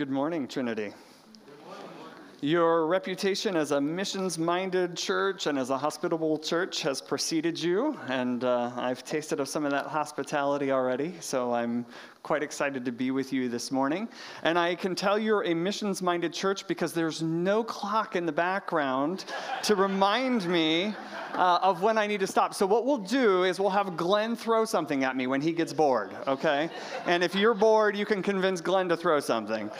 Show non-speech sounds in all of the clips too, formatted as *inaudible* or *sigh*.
Good morning, Trinity. Your reputation as a missions minded church and as a hospitable church has preceded you, and uh, I've tasted of some of that hospitality already, so I'm quite excited to be with you this morning. And I can tell you're a missions minded church because there's no clock in the background to remind me uh, of when I need to stop. So, what we'll do is we'll have Glenn throw something at me when he gets bored, okay? And if you're bored, you can convince Glenn to throw something.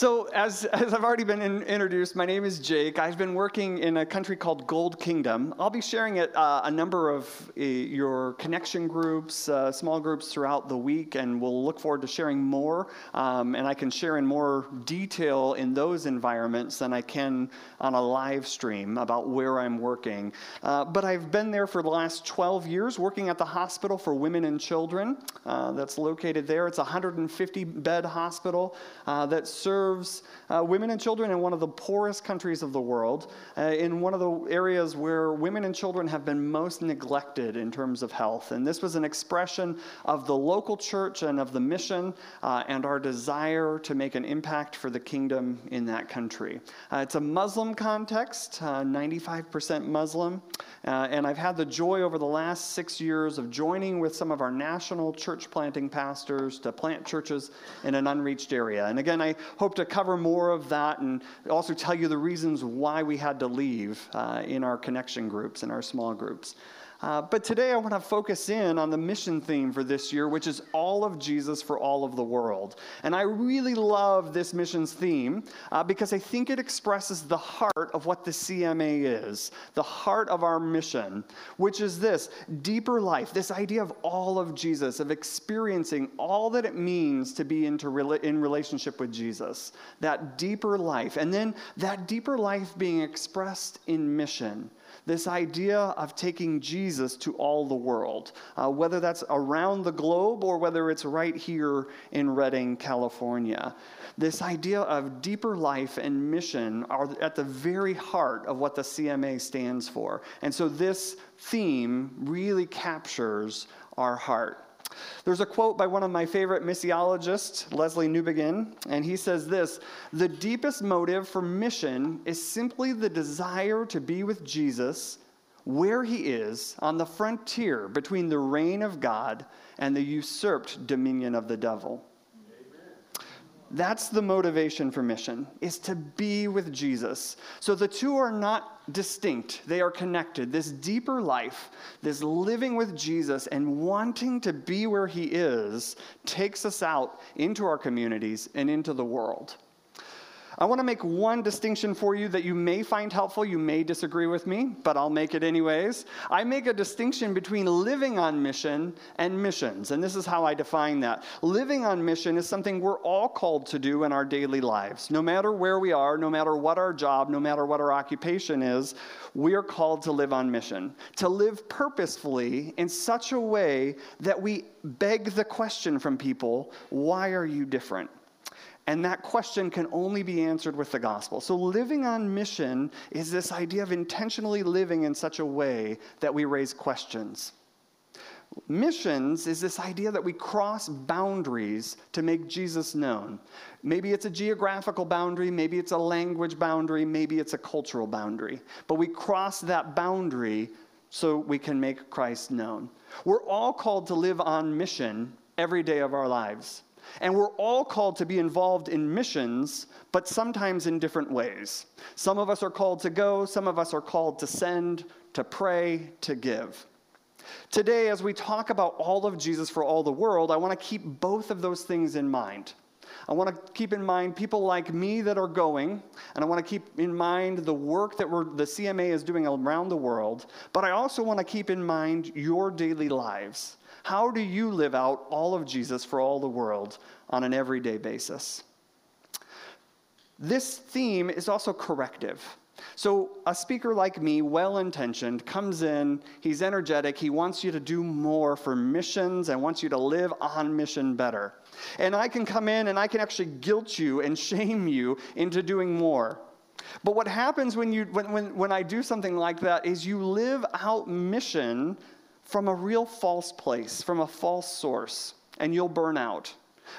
So, as, as I've already been in, introduced, my name is Jake. I've been working in a country called Gold Kingdom. I'll be sharing at uh, a number of uh, your connection groups, uh, small groups throughout the week, and we'll look forward to sharing more. Um, and I can share in more detail in those environments than I can on a live stream about where I'm working. Uh, but I've been there for the last 12 years working at the hospital for women and children uh, that's located there. It's a 150 bed hospital uh, that serves serves uh, women and children in one of the poorest countries of the world, uh, in one of the areas where women and children have been most neglected in terms of health. And this was an expression of the local church and of the mission uh, and our desire to make an impact for the kingdom in that country. Uh, it's a Muslim context, 95% uh, Muslim. Uh, and I've had the joy over the last six years of joining with some of our national church planting pastors to plant churches in an unreached area. And again, I hope to cover more of that and also tell you the reasons why we had to leave uh, in our connection groups, in our small groups. Uh, but today I want to focus in on the mission theme for this year, which is all of Jesus for all of the world. And I really love this missions theme uh, because I think it expresses the heart of what the CMA is, the heart of our mission, which is this deeper life, this idea of all of Jesus, of experiencing all that it means to be into in relationship with Jesus, that deeper life. And then that deeper life being expressed in mission this idea of taking Jesus to all the world, uh, whether that's around the globe or whether it's right here in Redding, California. This idea of deeper life and mission are at the very heart of what the CMA stands for. And so this theme really captures our heart. There's a quote by one of my favorite missiologists, Lesslie Newbigin, and he says this The deepest motive for mission is simply the desire to be with Jesus where he is on the frontier between the reign of God and the usurped dominion of the devil. That's the motivation for mission, is to be with Jesus. So the two are not distinct, they are connected. This deeper life, this living with Jesus and wanting to be where he is, takes us out into our communities and into the world. I want to make one distinction for you that you may find helpful. You may disagree with me, but I'll make it anyways. I make a distinction between living on mission and missions, and this is how I define that. Living on mission is something we're all called to do in our daily lives. No matter where we are, no matter what our job, no matter what our occupation is, we are called to live on mission, to live purposefully in such a way that we beg the question from people why are you different? And that question can only be answered with the gospel. So, living on mission is this idea of intentionally living in such a way that we raise questions. Missions is this idea that we cross boundaries to make Jesus known. Maybe it's a geographical boundary, maybe it's a language boundary, maybe it's a cultural boundary. But we cross that boundary so we can make Christ known. We're all called to live on mission every day of our lives. And we're all called to be involved in missions, but sometimes in different ways. Some of us are called to go, some of us are called to send, to pray, to give. Today, as we talk about all of Jesus for all the world, I want to keep both of those things in mind. I want to keep in mind people like me that are going, and I want to keep in mind the work that the CMA is doing around the world, but I also want to keep in mind your daily lives. How do you live out all of Jesus for all the world on an everyday basis? This theme is also corrective. So, a speaker like me, well intentioned, comes in, he's energetic, he wants you to do more for missions and wants you to live on mission better. And I can come in and I can actually guilt you and *laughs* shame you into doing more. But what happens when, you, when, when, when I do something like that is you live out mission from a real false place, from a false source, and you'll burn out.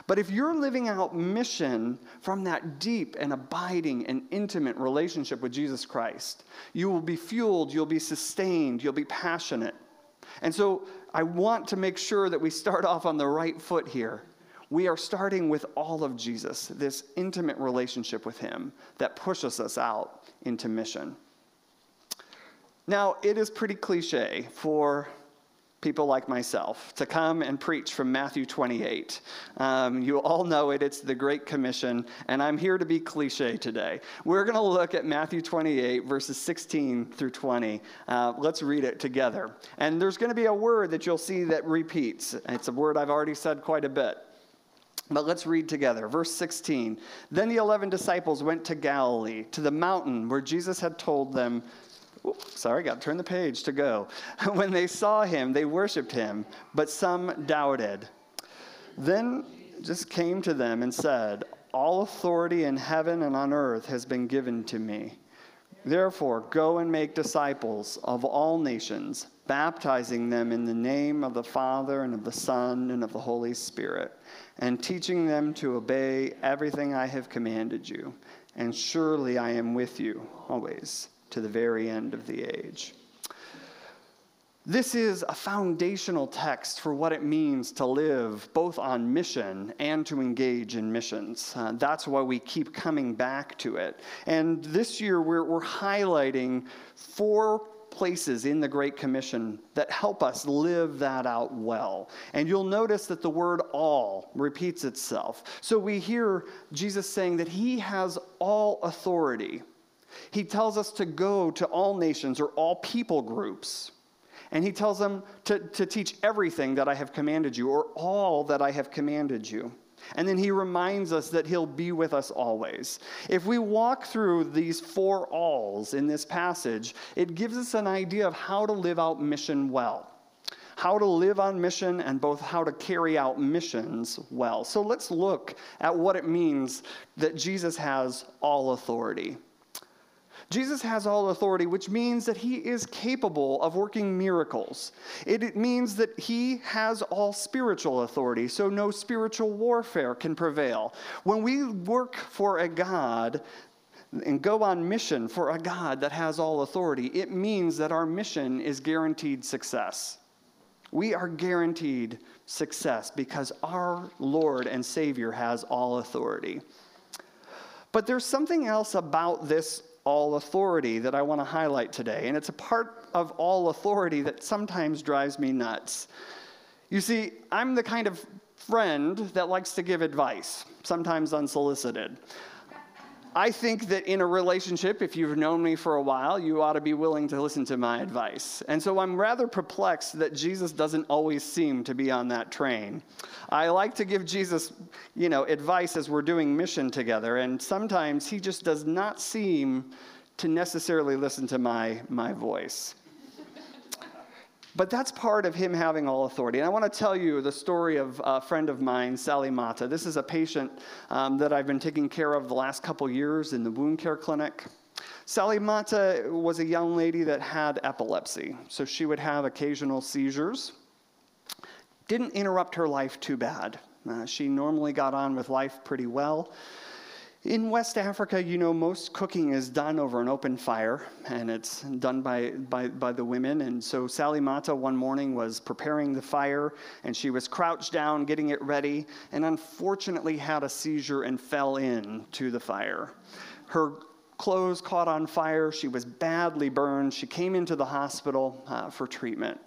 But if you're living out mission from that deep and abiding and intimate relationship with Jesus Christ, you will be fueled, you'll be sustained, you'll be passionate. And so I want to make sure that we start *laughs* off on the right foot here. We are starting with all of Jesus, this intimate relationship with Him that pushes us out into mission. Now, it is pretty cliche for people like myself to come and preach from Matthew 28. Um, you all know it, it's the Great Commission, and I'm here to be cliche today. We're going to look at Matthew 28, verses 16 through 20. Uh, let's read it together. And there's going to be a word that you'll see that repeats. It's a word I've already said quite a bit. But let's read together. Verse 16. Then the 11 disciples went to Galilee, to the mountain where Jesus had told them sorry, got to turn the page to go. *laughs* when they saw him, they worshiped him, but some doubted. Then Jesus came to them and said, All authority in heaven and on earth has been given to me. Therefore, go and make disciples of all nations, baptizing them in the name of the Father and of the Son and of the Holy Spirit, and teaching them to obey everything I have commanded you. And surely I am with you always to the very end of the age. This is a foundational text for what it means to live both on mission and to engage in missions. Uh, that's why we keep coming back to it. And this year, we're, we're highlighting four places in the Great Commission that help us live that out well. And you'll notice that the word all repeats itself. So we hear Jesus saying that he has all authority he tells us to go to all nations or all people groups. And he tells them to, to teach everything that I have commanded you, or all that I have commanded you. And then he reminds us that he'll be with us always. If we walk through these four alls in this passage, it gives us an idea of how to live out mission well. How to live on mission and both how to carry out missions well. So let's look at what it means that Jesus has all authority. Jesus has all authority, which means that he is capable of working miracles. It, means that he has all spiritual authority, so no spiritual warfare can prevail. When we work for a God and go on mission for a God that has all authority, it means that our mission is guaranteed success. We are guaranteed success because our Lord and Savior has all authority. But there's something else about this all authority that I want to highlight today. And it's a part of all authority that sometimes drives me nuts. You see, I'm the kind of friend that likes to give advice, sometimes unsolicited. I think that in a relationship, if you've known me for a while, you ought to be willing to listen to my advice. And so I'm rather perplexed that Jesus doesn't always seem to be on that train. I like to give Jesus, you know, advice as we're doing mission together, and sometimes he just does not seem to necessarily listen to my, my voice. But that's part of him having all authority. And I want to tell you the story of a friend of mine, Salimata. This is a patient um, that I've been taking care of the last couple years in the wound care clinic. Salimata was a young lady that had epilepsy, so she would have occasional seizures. Didn't interrupt her life too bad. Uh, she normally got on with life pretty well. In West Africa, you know, most cooking is done over an open fire, and it's done by, by, by the women. And so Salimata one morning was preparing the fire, and she was crouched down, getting it ready, and unfortunately had a seizure and fell in to the fire. Her clothes caught on fire. She was badly burned. She came into the hospital uh, for treatment.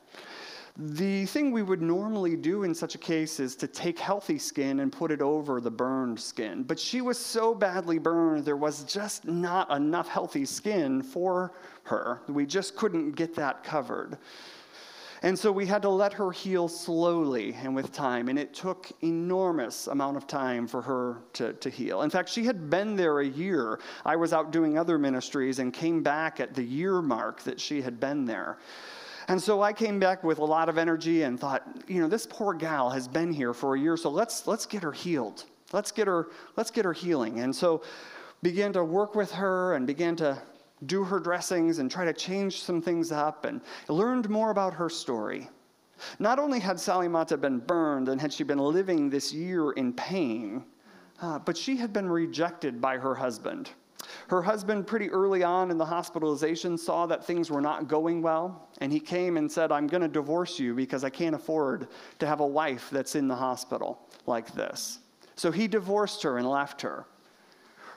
The thing we would normally do in such a case is to take healthy skin and put it over the burned skin. But she was so badly burned, there was just not enough healthy skin for her. We just couldn't get that covered. And so we had to let her heal slowly and with time. And it took enormous amount of time for her to, to heal. In fact, she had been there a year. I was out doing other ministries and came back at the year mark that she had been there. And so I came back with a lot of energy and thought, you know, this poor gal has been here for a year, so let's let's get her healed. Let's get her let's get her healing. And so began to work with her and began to do her dressings and try to change some things up and learned more about her story. Not only had Salimata been burned and had she been living this year in pain, uh, but she had been rejected by her husband. Her husband, pretty early on in the hospitalization, saw that things were not going well, and he came and said, I'm going to divorce you because I can't afford to have a wife that's in the hospital like this. So he divorced her and left her.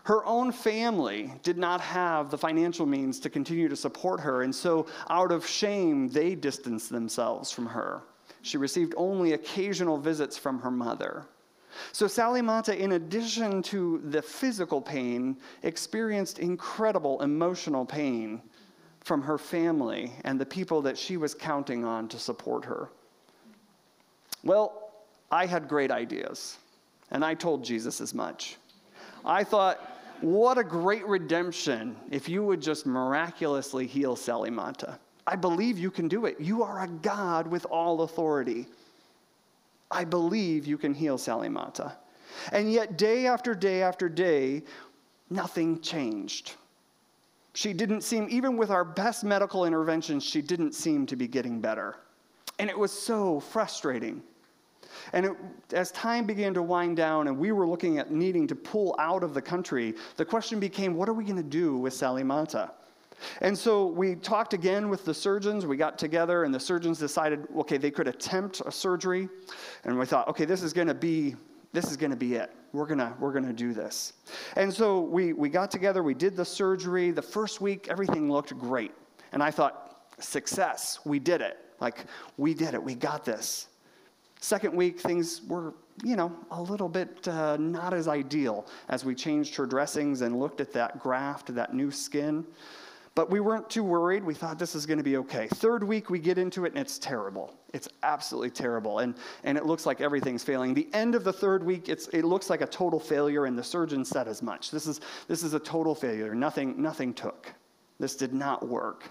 Her own family did not have the financial means to continue to support her, and so out of shame, they distanced themselves from her. She received only occasional visits from her mother. So Salimata, in addition to the physical pain, experienced incredible emotional pain from her family and the people that she was counting on to support her. Well, I had great ideas, and I told Jesus as much. I thought, what a great redemption if you would just miraculously heal Salimata. I believe you can do it. You are a God with all authority. I believe you can heal Salimata. And yet, day after day after day, nothing changed. She didn't seem, even with our best medical interventions, she didn't seem to be getting better. And it was so frustrating. And it, as time began to wind down and we were looking at needing to pull out of the country, the question became what are we going to do with Salimata? And so we talked again with the surgeons. We got together, and the surgeons decided, okay, they could attempt a surgery. And we thought, okay, this is going to be this is going to be it. We're going to we're going to do this. And so we we got together, we did the surgery. The first week everything looked great. And I thought, success. We did it. Like we did it. We got this. Second week things were, you know, a little bit uh, not as ideal as we changed her dressings and looked at that graft, that new skin. But we weren't too worried. We thought this is going to be okay. Third week, we get into it and it's terrible. It's absolutely terrible. And, and it looks like everything's failing. The end of the third week, it's, it looks like a total failure, and the surgeon said as much. This is, this is a total failure. Nothing, nothing took. This did not work.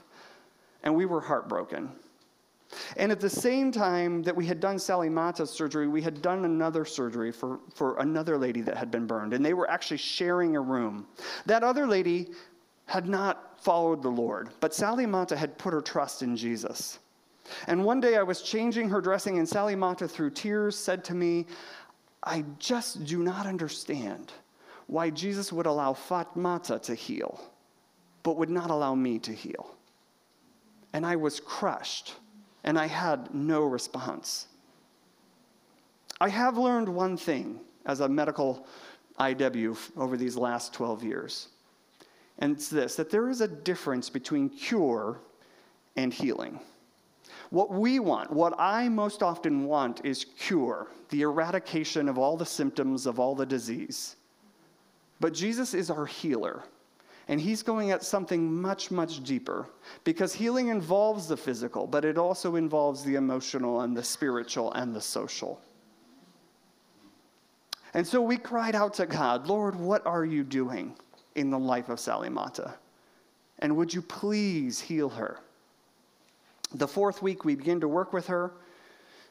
And we were heartbroken. And at the same time that we had done Salimata's surgery, we had done another surgery for, for another lady that had been burned. And they were actually sharing a room. That other lady had not followed the Lord, but Salimata had put her trust in Jesus. And one day I was changing her dressing, and Salimata, through tears, said to me, I just do not understand why Jesus would allow Fatmata to heal, but would not allow me to heal. And I was crushed, and I had no response. I have learned one thing as a medical IW over these last 12 years. And it's this that there is a difference between cure and healing. What we want, what I most often want, is cure, the eradication of all the symptoms of all the disease. But Jesus is our healer. And he's going at something much, much deeper because healing involves the physical, but it also involves the emotional and the spiritual and the social. And so we cried out to God, Lord, what are you doing? In the life of Salimata. And would you please heal her? The fourth week, we begin to work with her.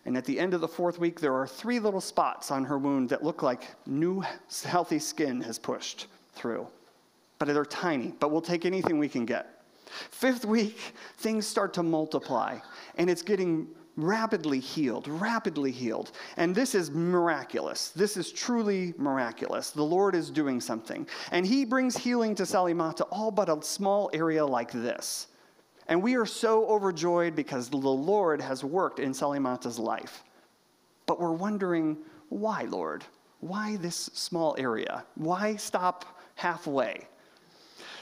And at the end of the fourth week, there are three little spots on her wound that look like new, healthy skin has pushed through. But they're tiny, but we'll take anything we can get. Fifth week, things start to multiply, and it's getting rapidly healed, rapidly healed. And this is miraculous. This is truly miraculous. The Lord is doing something. And He brings healing to Salimata, all but a small area like this. And we are so overjoyed because the Lord has worked in Salimata's life. But we're wondering, why, Lord? Why this small area? Why stop halfway?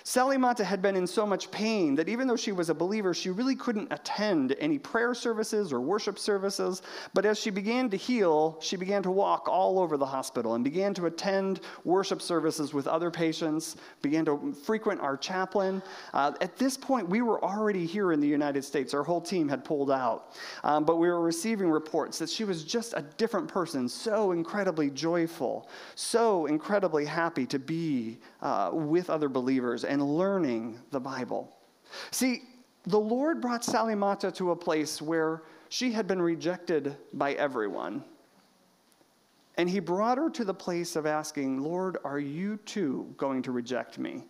Salimata had been in so much pain that even though she was a believer, she really couldn't attend any prayer services or worship services. But as she began to heal, she began to walk all over the hospital and began to attend worship services with other patients, began to frequent our chaplain. Uh, at this point, we were already here in the United States. Our whole team had pulled out. Um, but we were receiving reports that she was just a different person, so incredibly joyful, so incredibly happy to be uh, with other believers and learning the Bible. See, the Lord brought Salimata to a place where she had been rejected by everyone. And he brought her to the place of asking, Lord, are you too going to reject me?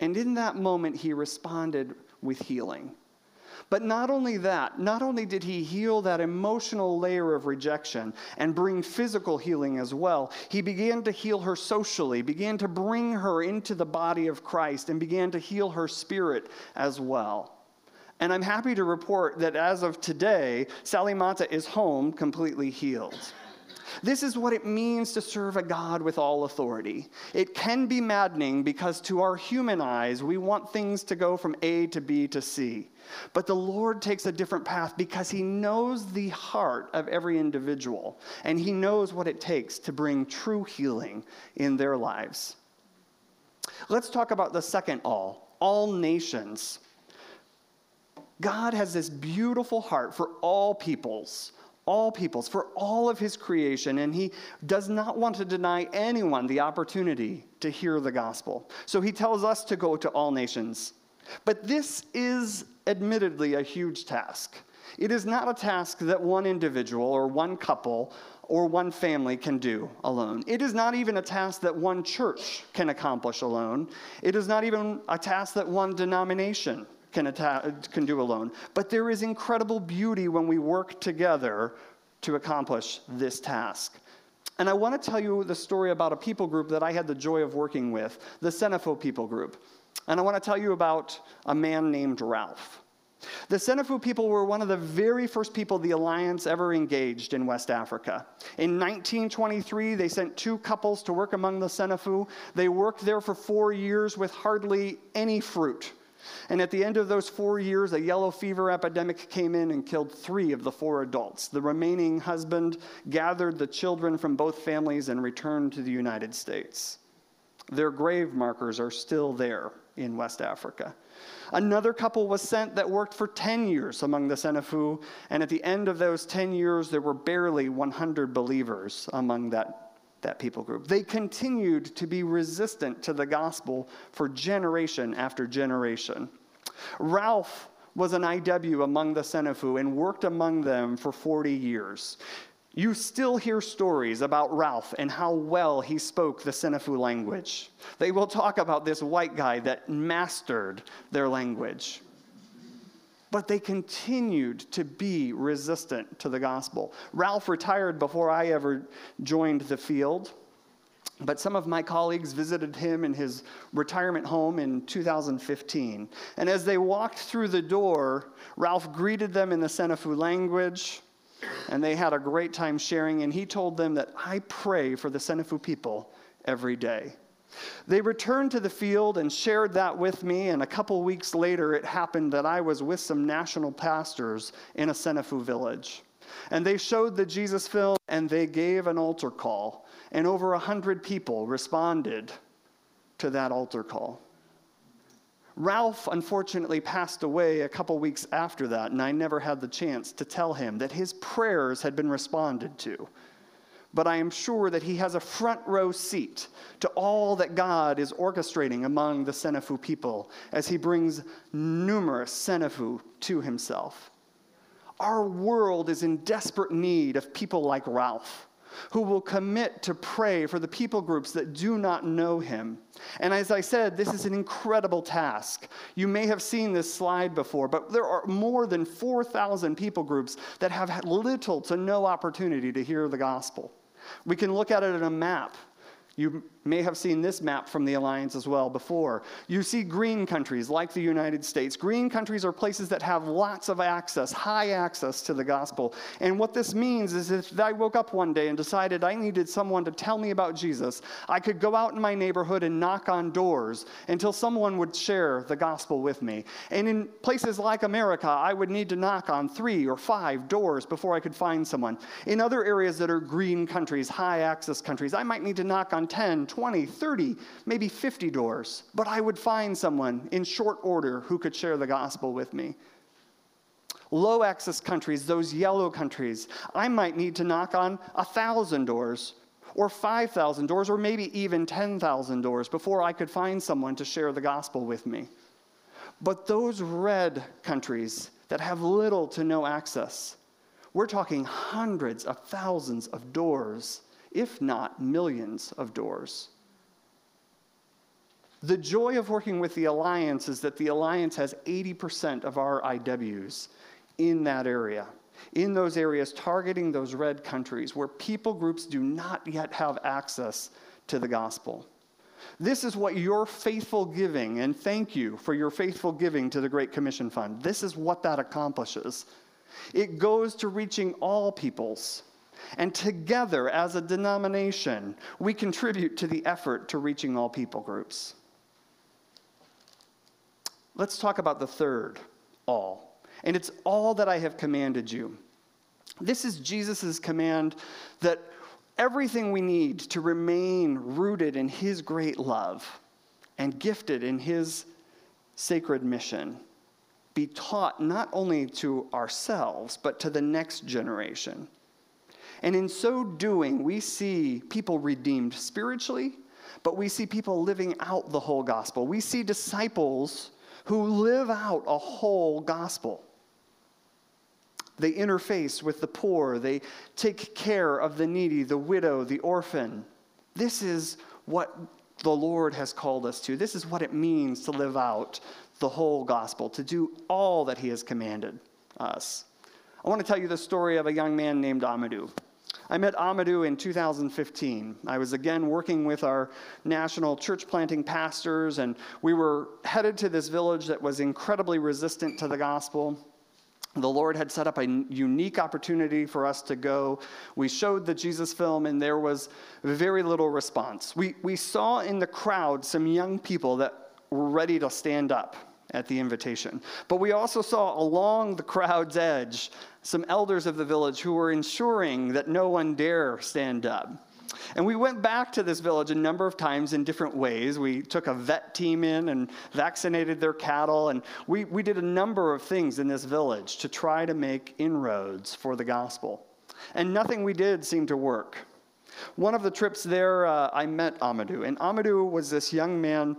And in that moment, he responded with healing. But not only that, not only did he heal that emotional layer of rejection and bring physical healing as well, he began to heal her socially, began to bring her into the body of Christ, and began to heal her spirit as well. And I'm happy to report that as of today, Salimata is home completely healed. This is what it means to serve a God with all authority. It can be maddening because to our human eyes, we want things to go from A to B to C. But the Lord takes a different path because He knows the heart of every individual, and He knows what it takes to bring true healing in their lives. Let's talk about the second all all nations. God has this beautiful heart for all peoples all peoples, for all of his creation, and he does not want to deny anyone the opportunity to hear the gospel. So he tells us to go to all nations. But this is admittedly a huge task. It is not a task that one individual or one couple or one family can do alone. It is not even a task that one church can accomplish alone. It is not even a task that one denomination can, atta- can do alone. But there is incredible beauty when we work together to accomplish this task. And I want to tell you the story about a people group that I had the joy of working with, the Senufo people group. And I want to tell you about a man named Ralph. The Senufo people were one of the very first people the Alliance ever engaged in West Africa. In 1923, they sent two couples to work among the Senufo. They worked there for four years with hardly any fruit. And at the end of those four years, a yellow fever epidemic came in and killed three of the four adults. The remaining husband gathered the children from both families and returned to the United States. Their grave markers are still there in West Africa. Another couple was sent that worked for 10 years among the Senufo, and at the end of those 10 years, there were barely 100 believers among that that people group. They continued to be resistant to the gospel for generation after generation. Ralph was an IW among the Senufo and worked among them for 40 years. You still hear stories about Ralph and how well he spoke the Senufo language. They will talk about this white guy that mastered their language but they continued to be resistant to the gospel. Ralph retired before I ever joined the field, but some of my colleagues visited him in his retirement home in 2015. And as they walked through the door, Ralph greeted them in the Senufo language, and they had a great time sharing. And he told them that I pray for the Senufo people every day. They returned to the field and shared that with me, and a couple weeks later, it happened that I was with some national pastors in a Senufo village. And they showed the Jesus film and they gave an altar call, and over a hundred people responded to that altar call. Ralph unfortunately passed away a couple weeks after that, and I never had the chance to tell him that his prayers had been responded to but I am sure that he has a front row seat to all that God is orchestrating among the Senufo people as he brings numerous Senufo to himself. Our world is in desperate need of people like Ralph who will commit to pray for the people groups that do not know him. And as I said, this is an incredible task. You may have seen this slide before, but there are more than 4,000 people groups that have little to no opportunity to hear the gospel. We can look at it in a map. You may have seen this map from the Alliance as well before. You see green countries like the United States. Green countries are places that have lots of access, high access to the gospel. And what this means is if I woke up one day and decided I needed someone to tell me about Jesus, I could go out in my neighborhood and knock on doors until someone would share the gospel with me. And in places like America, I would need to knock on three or five doors before I could find someone. In other areas that are green countries, high access countries, I might need to knock on 10, 20, 30, maybe 50 doors, but I would find someone in short order who could share the gospel with me. Low access countries, those yellow countries, I might need to knock on a thousand doors or 5,000 doors or maybe even 10,000 doors before I could find someone to share the gospel with me. But those red countries that have little to no access, we're talking hundreds of thousands of doors, if not millions of doors. The joy of working with the Alliance is that the Alliance has 80% of our IWs in that area, in those areas targeting those red countries where people groups do not yet have access to the gospel. This is what your faithful giving, and thank you for your faithful giving to the Great Commission Fund. This is what that accomplishes. It goes to reaching all peoples. And together, as a denomination, we contribute to the effort to reaching all people groups. Let's talk about the third, all. And it's all that I have commanded you. This is Jesus' command that everything we need to remain rooted in His great love and gifted in His sacred mission be taught not only to ourselves, but to the next generation. And in so doing, we see people redeemed spiritually, but we see people living out the whole gospel. We see disciples who live out a whole gospel. They interface with the poor. They take care of the needy, the widow, the orphan. This is what the Lord has called us to. This is what it means to live out the whole gospel, to do all that He has commanded us. I want to tell you the story of a young man named Amadou. I met Amadou in 2015. I was again working with our national church planting pastors, and we were headed to this village that was incredibly resistant to the gospel the Lord had set up a unique opportunity for us to go. We showed the Jesus film, and there was very little response. We, we saw in the crowd some young people that were ready to stand up at the invitation. But we also saw along the crowd's edge some elders of the village who were ensuring that no one dare stand up. And we went back to this village a number of times in different ways. We took a vet team in and vaccinated their cattle, and we, we did a number of things in this village to try to make inroads for the gospel. And nothing we did seemed to work. One of the trips there, uh, I met Amadou, and Amadou was this young man,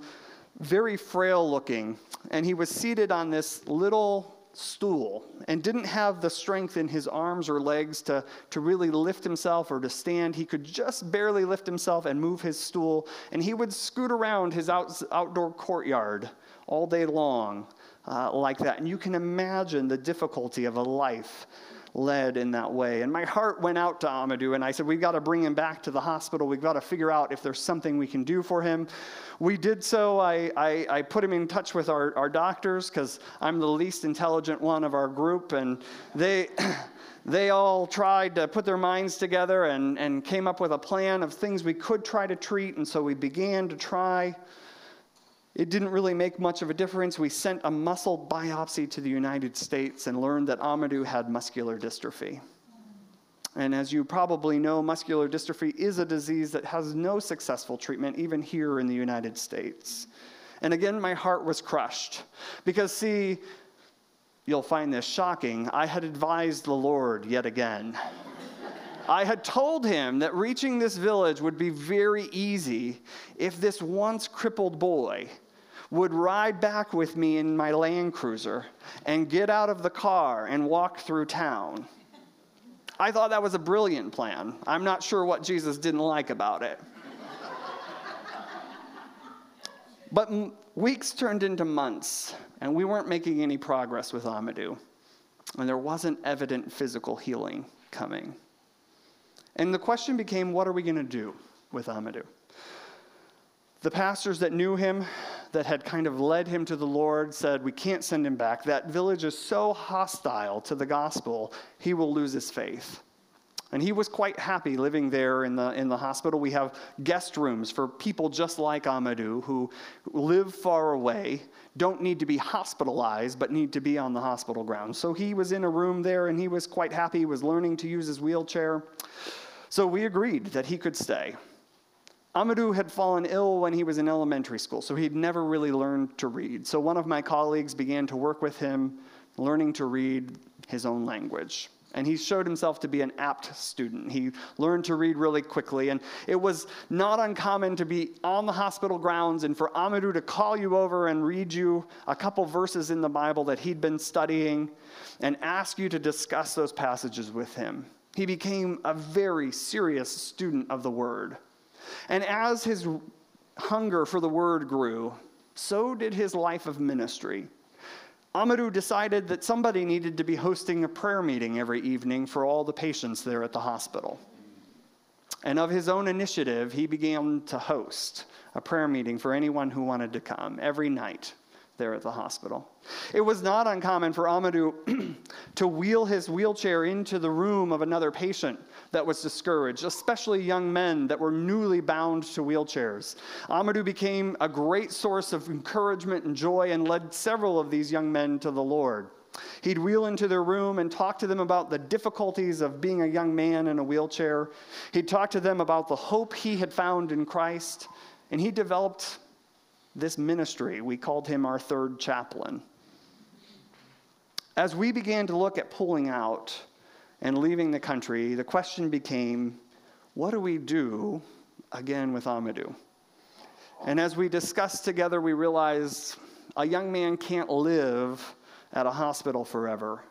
very frail looking, and he was seated on this little stool and didn't have the strength in his arms or legs to, to really lift himself or to stand. He could just barely lift himself and move his stool, and he would scoot around his out, outdoor courtyard all day long uh, like that. And you can imagine the difficulty of a life led in that way. And my heart went out to Amadou, and I said, We've got to bring him back to the hospital. We've got to figure out if there's something we can do for him. We did so. I, I, I put him in touch with our, our doctors because I'm the least intelligent one of our group, and they. *clears throat* they all tried to put their minds together and, and came up with a plan of things we could try to treat, and so we began to try. It didn't really make much of a difference. We sent a muscle biopsy to the United States and learned that Amadou had muscular dystrophy. And as you probably know, muscular dystrophy is a disease that has no successful treatment, even here in the United States. And again, my heart was crushed. Because, see, you'll find this shocking. I had advised the Lord yet again. I had told him that reaching this village would be very easy if this once crippled boy would ride back with me in my Land Cruiser and get out of the car and walk through town. I thought that was a brilliant plan. I'm not sure what Jesus didn't like about it. but m- weeks turned into months, and we weren't making any progress with Amadou, and there wasn't evident physical healing coming. And the question became what are we going to do with Amadou? The pastors that knew him, that had kind of led him to the Lord, said, We can't send him back. That village is so hostile to the gospel, he will lose his faith. And he was quite happy living there in the, in the hospital. We have guest rooms for people just like Amadou who live far away, don't need to be hospitalized, but need to be on the hospital grounds. So he was in a room there and he was quite happy. He was learning to use his wheelchair. So we agreed that he could stay. Amadou had fallen ill when he was in elementary school, so he'd never really learned to read. So one of my colleagues began to work with him, learning to read his own language. And he showed himself to be an apt student. He learned to read really quickly. And it was not uncommon to be on the hospital grounds and for Amadou to call you over and read you a couple verses in the Bible that he'd been studying and ask you to discuss those passages with him. He became a very serious student of the word. And as his hunger for the word grew, so did his life of ministry. Amadou decided that somebody needed to be hosting a prayer meeting every evening for all the patients there at the hospital. And of his own initiative, he began to host a prayer meeting for anyone who wanted to come every night there at the hospital. It was not uncommon for Amadou *clears throat* to wheel his wheelchair into the room of another patient that was discouraged, especially young men that were newly bound to wheelchairs. Amadou became a great source of encouragement and joy and led several of these young men to the Lord. He'd wheel into their room and talk to them about the difficulties of being a young man in a wheelchair. He'd talk to them about the hope he had found in Christ, and he developed this ministry. We called him our third chaplain. As we began to look at pulling out and leaving the country, the question became what do we do again with Amadou? And as we discussed together, we realized a young man can't live at a hospital forever.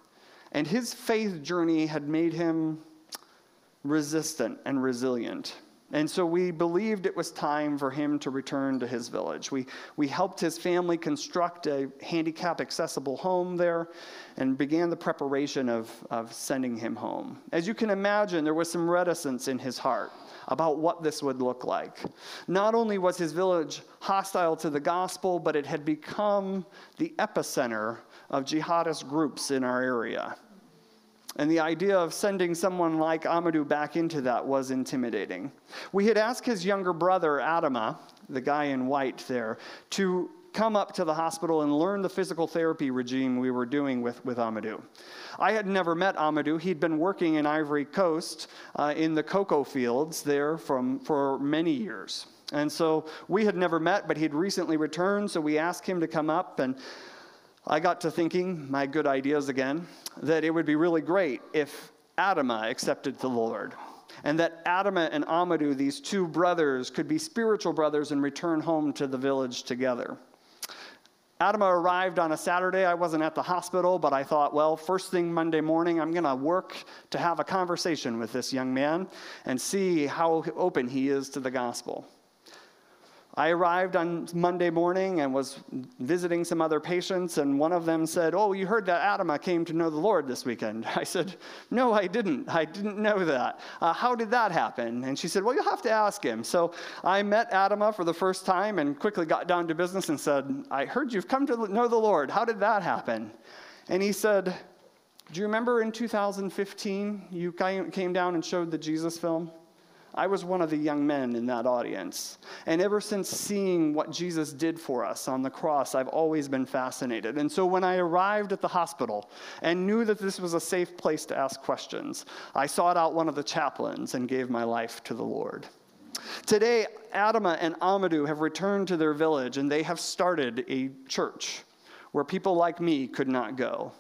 And his faith journey had made him resistant and resilient. And so we believed it was time for him to return to his village. We, we helped his family construct a handicap accessible home there and began the preparation of, of sending him home. As you can imagine, there was some reticence in his heart about what this would look like. Not only was his village hostile to the gospel, but it had become the epicenter of jihadist groups in our area. And the idea of sending someone like Amadou back into that was intimidating. We had asked his younger brother, Adama, the guy in white there, to come up to the hospital and learn the physical therapy regime we were doing with, with Amadou. I had never met Amadou. He'd been working in Ivory Coast uh, in the cocoa fields there from, for many years. And so we had never met, but he'd recently returned, so we asked him to come up and I got to thinking, my good ideas again, that it would be really great if Adama accepted the Lord. And that Adama and Amadou, these two brothers, could be spiritual brothers and return home to the village together. Adama arrived on a Saturday. I wasn't at the hospital, but I thought, well, first thing Monday morning, I'm going to work to have a conversation with this young man and see how open he is to the gospel. I arrived on Monday morning and was visiting some other patients, and one of them said, Oh, you heard that Adama came to know the Lord this weekend. *laughs* I said, No, I didn't. I didn't know that. Uh, how did that happen? And she said, Well, you'll have to ask him. So I met Adama for the first time and quickly got down to business and said, I heard you've come to know the Lord. How did that happen? And he said, Do you remember in 2015 you came down and showed the Jesus film? I was one of the young men in that audience. And ever since seeing what Jesus did for us on the cross, I've always been fascinated. And so when I arrived at the hospital and knew that this was a safe place to ask questions, I sought out one of the chaplains and gave my life to the Lord. Today, Adama and Amadou have returned to their village and they have started a church where people like me could not go.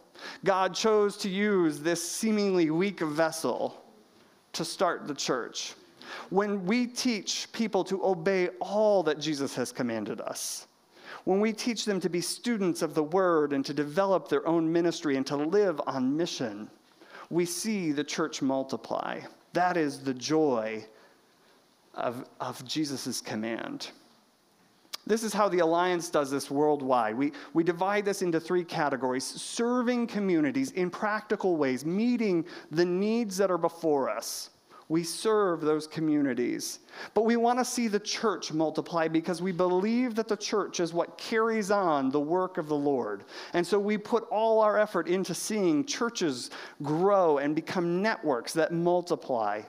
God chose to use this seemingly weak vessel to start the church. When we teach people to obey all that Jesus has commanded us, when we teach them to be students of the word and to develop their own ministry and to live on mission, we see the church multiply. That is the joy of, of Jesus' command. This is how the Alliance does this worldwide. We, we divide this into three categories serving communities in practical ways, meeting the needs that are before us we serve those communities. But we want to see the church multiply because we believe that the church is what carries on the work of the Lord. And so we put all our effort into seeing churches grow and become networks that multiply.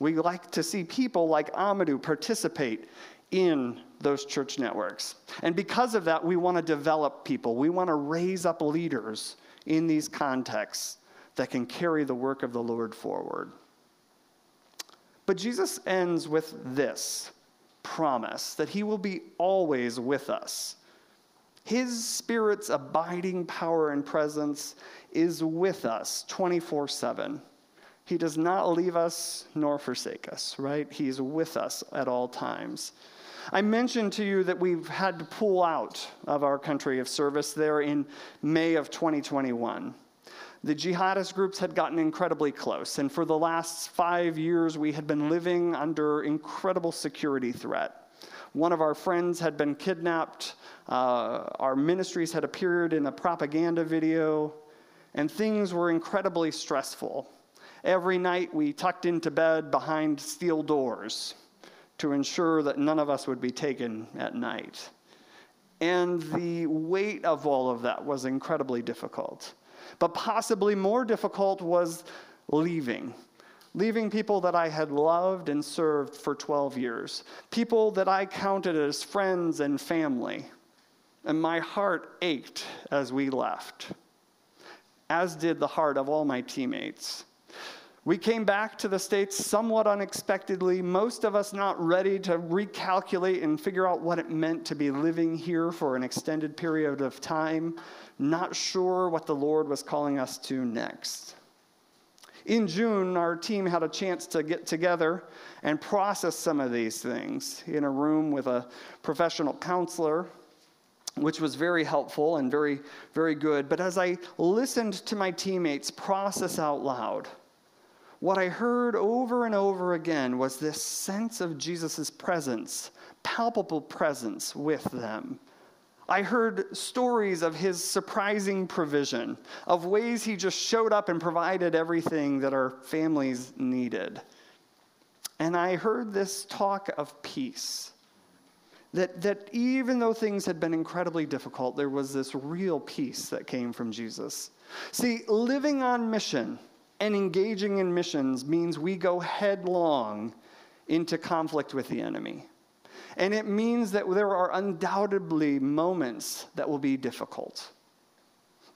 We like to see people like Amadou participate in those church networks. And because of that, we want to develop people. We want to raise up leaders in these contexts that can carry the work of the Lord forward. But Jesus ends with this promise that he will be always with us. His Spirit's abiding power and presence is with us 24 7. He does not leave us nor forsake us, right? He's with us at all times. I mentioned to you that we've had to pull out of our country of service there in May of 2021 the jihadist groups had gotten incredibly close. And for the last five years, we had been living under incredible security threat. One of our friends had been kidnapped. Uh, our ministries had appeared in a propaganda video, and things were incredibly stressful. Every night we tucked into bed behind steel doors to ensure that none of us would be taken at night. And the weight of all of that was incredibly difficult. But possibly more difficult was leaving. Leaving people that I had loved and served for 12 years, people that I counted as friends and family. And my heart ached as we left, as did the heart of all my teammates. We came back to the States somewhat unexpectedly, most of us not ready to recalculate and figure out what it meant to be living here for an extended period of time, not sure what the Lord was calling us to next. In June, our team had a chance to get together and process some of these things in a room with a professional counselor, which was very helpful and very, very good. But as I listened to my teammates process out loud, what I heard over and over again was this sense of Jesus' presence, palpable presence with them. I heard stories of his surprising provision, of ways he just showed up and provided everything that our families needed. And I heard this talk of peace. That, that even though things had been incredibly difficult, there was this real peace that came from Jesus. See, living on mission, and engaging in missions means we go headlong into conflict with the enemy. And it means that there are undoubtedly moments that will be difficult.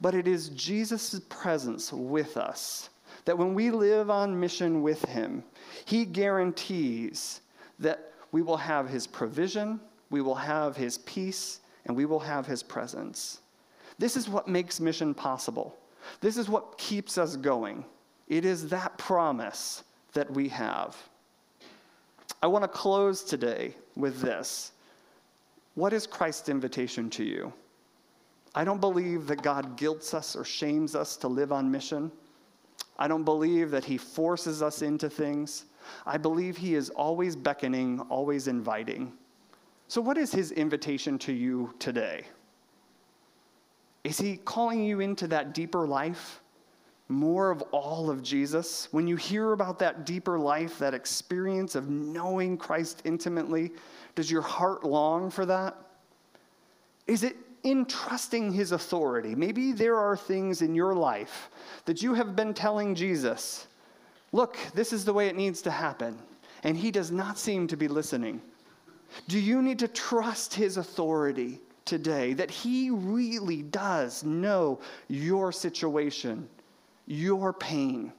But it is Jesus' presence with us that when we live on mission with Him, He guarantees that we will have His provision, we will have His peace, and we will have His presence. This is what makes mission possible. This is what keeps us going. It is that promise that we have. I want to close today with this. What is Christ's invitation to you? I don't believe that God guilts us or shames us to live on mission. I don't believe that He forces us into things. I believe He is always beckoning, always inviting. So, what is His invitation to you today? Is He calling you into that deeper life? More of all of Jesus, when you hear about that deeper life, that experience of knowing Christ intimately, does your heart long for that? Is it in trusting his authority? Maybe there are things in your life that you have been telling Jesus, look, this is the way it needs to happen, and he does not seem to be listening. Do you need to trust his authority today that he really does know your situation? Your pain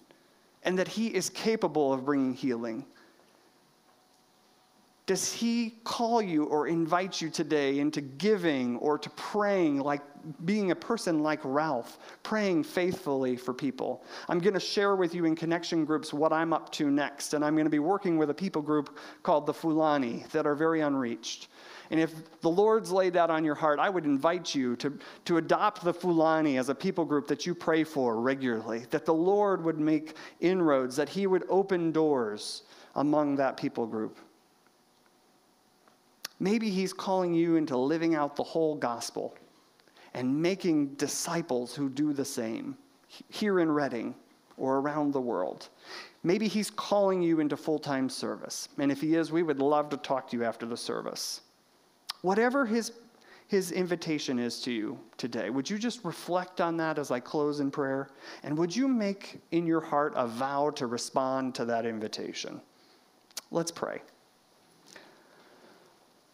and that He is capable of bringing healing? Does He call you or invite you today into giving or to praying, like being a person like Ralph, praying faithfully for people? I'm going to share with you in connection groups what I'm up to next, and I'm going to be working with a people group called the Fulani that are very unreached. And if the Lord's laid that on your heart, I would invite you to, to adopt the Fulani as a people group that you pray for regularly, that the Lord would make inroads, that He would open doors among that people group. Maybe He's calling you into living out the whole gospel and making disciples who do the same here in Reading or around the world. Maybe He's calling you into full time service. And if He is, we would love to talk to you after the service. Whatever his, his invitation is to you today, would you just reflect on that as I close in prayer? And would you make in your heart a vow to respond to that invitation? Let's pray.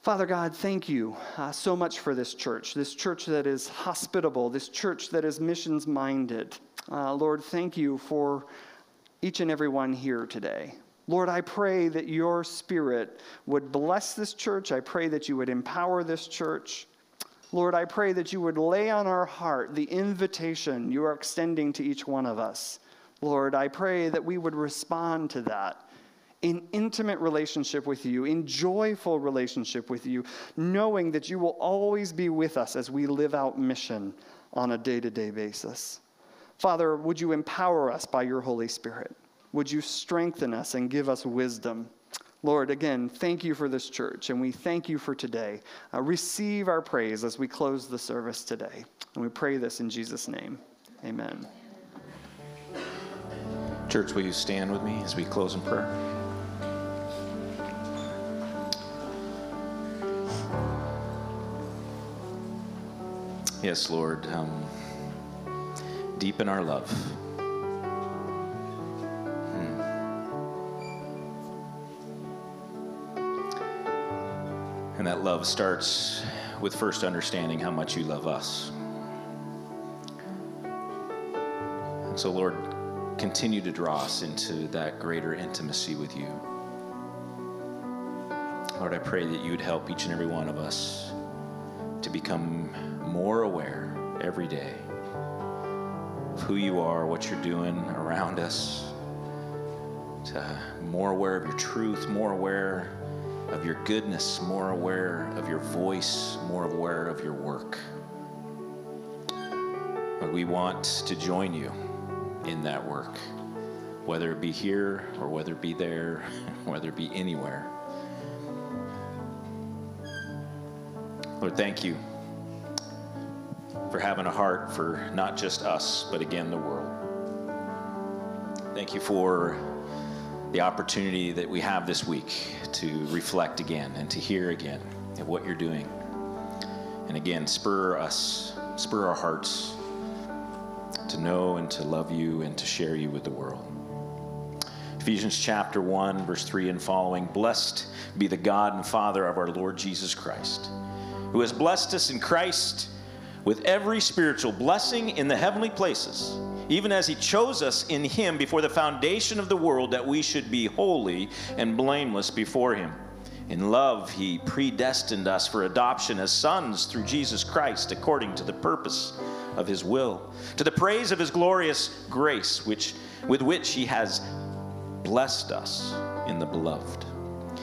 Father God, thank you uh, so much for this church, this church that is hospitable, this church that is missions minded. Uh, Lord, thank you for each and every one here today. Lord, I pray that your spirit would bless this church. I pray that you would empower this church. Lord, I pray that you would lay on our heart the invitation you are extending to each one of us. Lord, I pray that we would respond to that in intimate relationship with you, in joyful relationship with you, knowing that you will always be with us as we live out mission on a day to day basis. Father, would you empower us by your Holy Spirit? Would you strengthen us and give us wisdom? Lord, again, thank you for this church, and we thank you for today. Uh, receive our praise as we close the service today. And we pray this in Jesus' name. Amen. Church, will you stand with me as we close in prayer? Yes, Lord, um, deepen our love. And that love starts with first understanding how much you love us. And so, Lord, continue to draw us into that greater intimacy with you. Lord, I pray that you would help each and every one of us to become more aware every day of who you are, what you're doing around us, to more aware of your truth, more aware of your goodness, more aware of your voice, more aware of your work. Lord, we want to join you in that work, whether it be here or whether it be there, *laughs* whether it be anywhere. Lord, thank you for having a heart for not just us, but again, the world. Thank you for the opportunity that we have this week to reflect again and to hear again of what you're doing. And again, spur us, spur our hearts to know and to love you and to share you with the world. Ephesians chapter 1, verse 3 and following Blessed be the God and Father of our Lord Jesus Christ, who has blessed us in Christ with every spiritual blessing in the heavenly places, even as he chose us in him before the foundation of the world that we should be holy and blameless before him. In love, he predestined us for adoption as sons through Jesus Christ, according to the purpose of his will, to the praise of his glorious grace, which, with which he has blessed us in the beloved.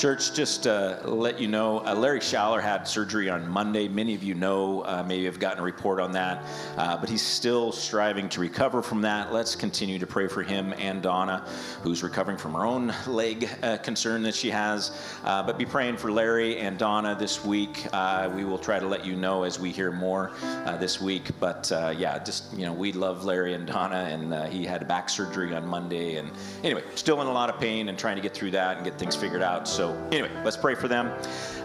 Church, just uh, let you know, uh, Larry Schaller had surgery on Monday. Many of you know, uh, maybe have gotten a report on that, uh, but he's still striving to recover from that. Let's continue to pray for him and Donna, who's recovering from her own leg uh, concern that she has. Uh, but be praying for Larry and Donna this week. we will try to let you know as we hear more this week. But yeah, just, you know, we love Larry and Donna, and he had back surgery on Monday. And anyway, still in a lot of pain and trying to get through that and get things figured out. So anyway, let's pray for them.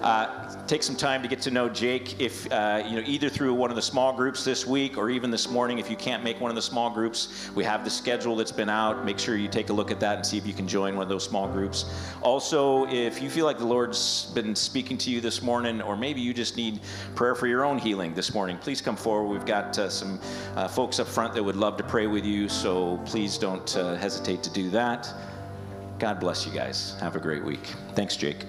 Uh, take some time to get to know Jake. If uh, you know either through one of the small groups this week or even this morning, if you can't make one of the small groups, we have the schedule that's been out. Make sure you take a look at that and see if you can join one of those small groups. Also, if you feel like the Lord's been speaking to you this morning, or maybe you just need prayer for your own healing this morning, please come forward. We've got uh, some uh, folks up front that would love to pray with you, so please don't uh, hesitate to do that. God bless you guys. Have a great week. Thanks, Jake.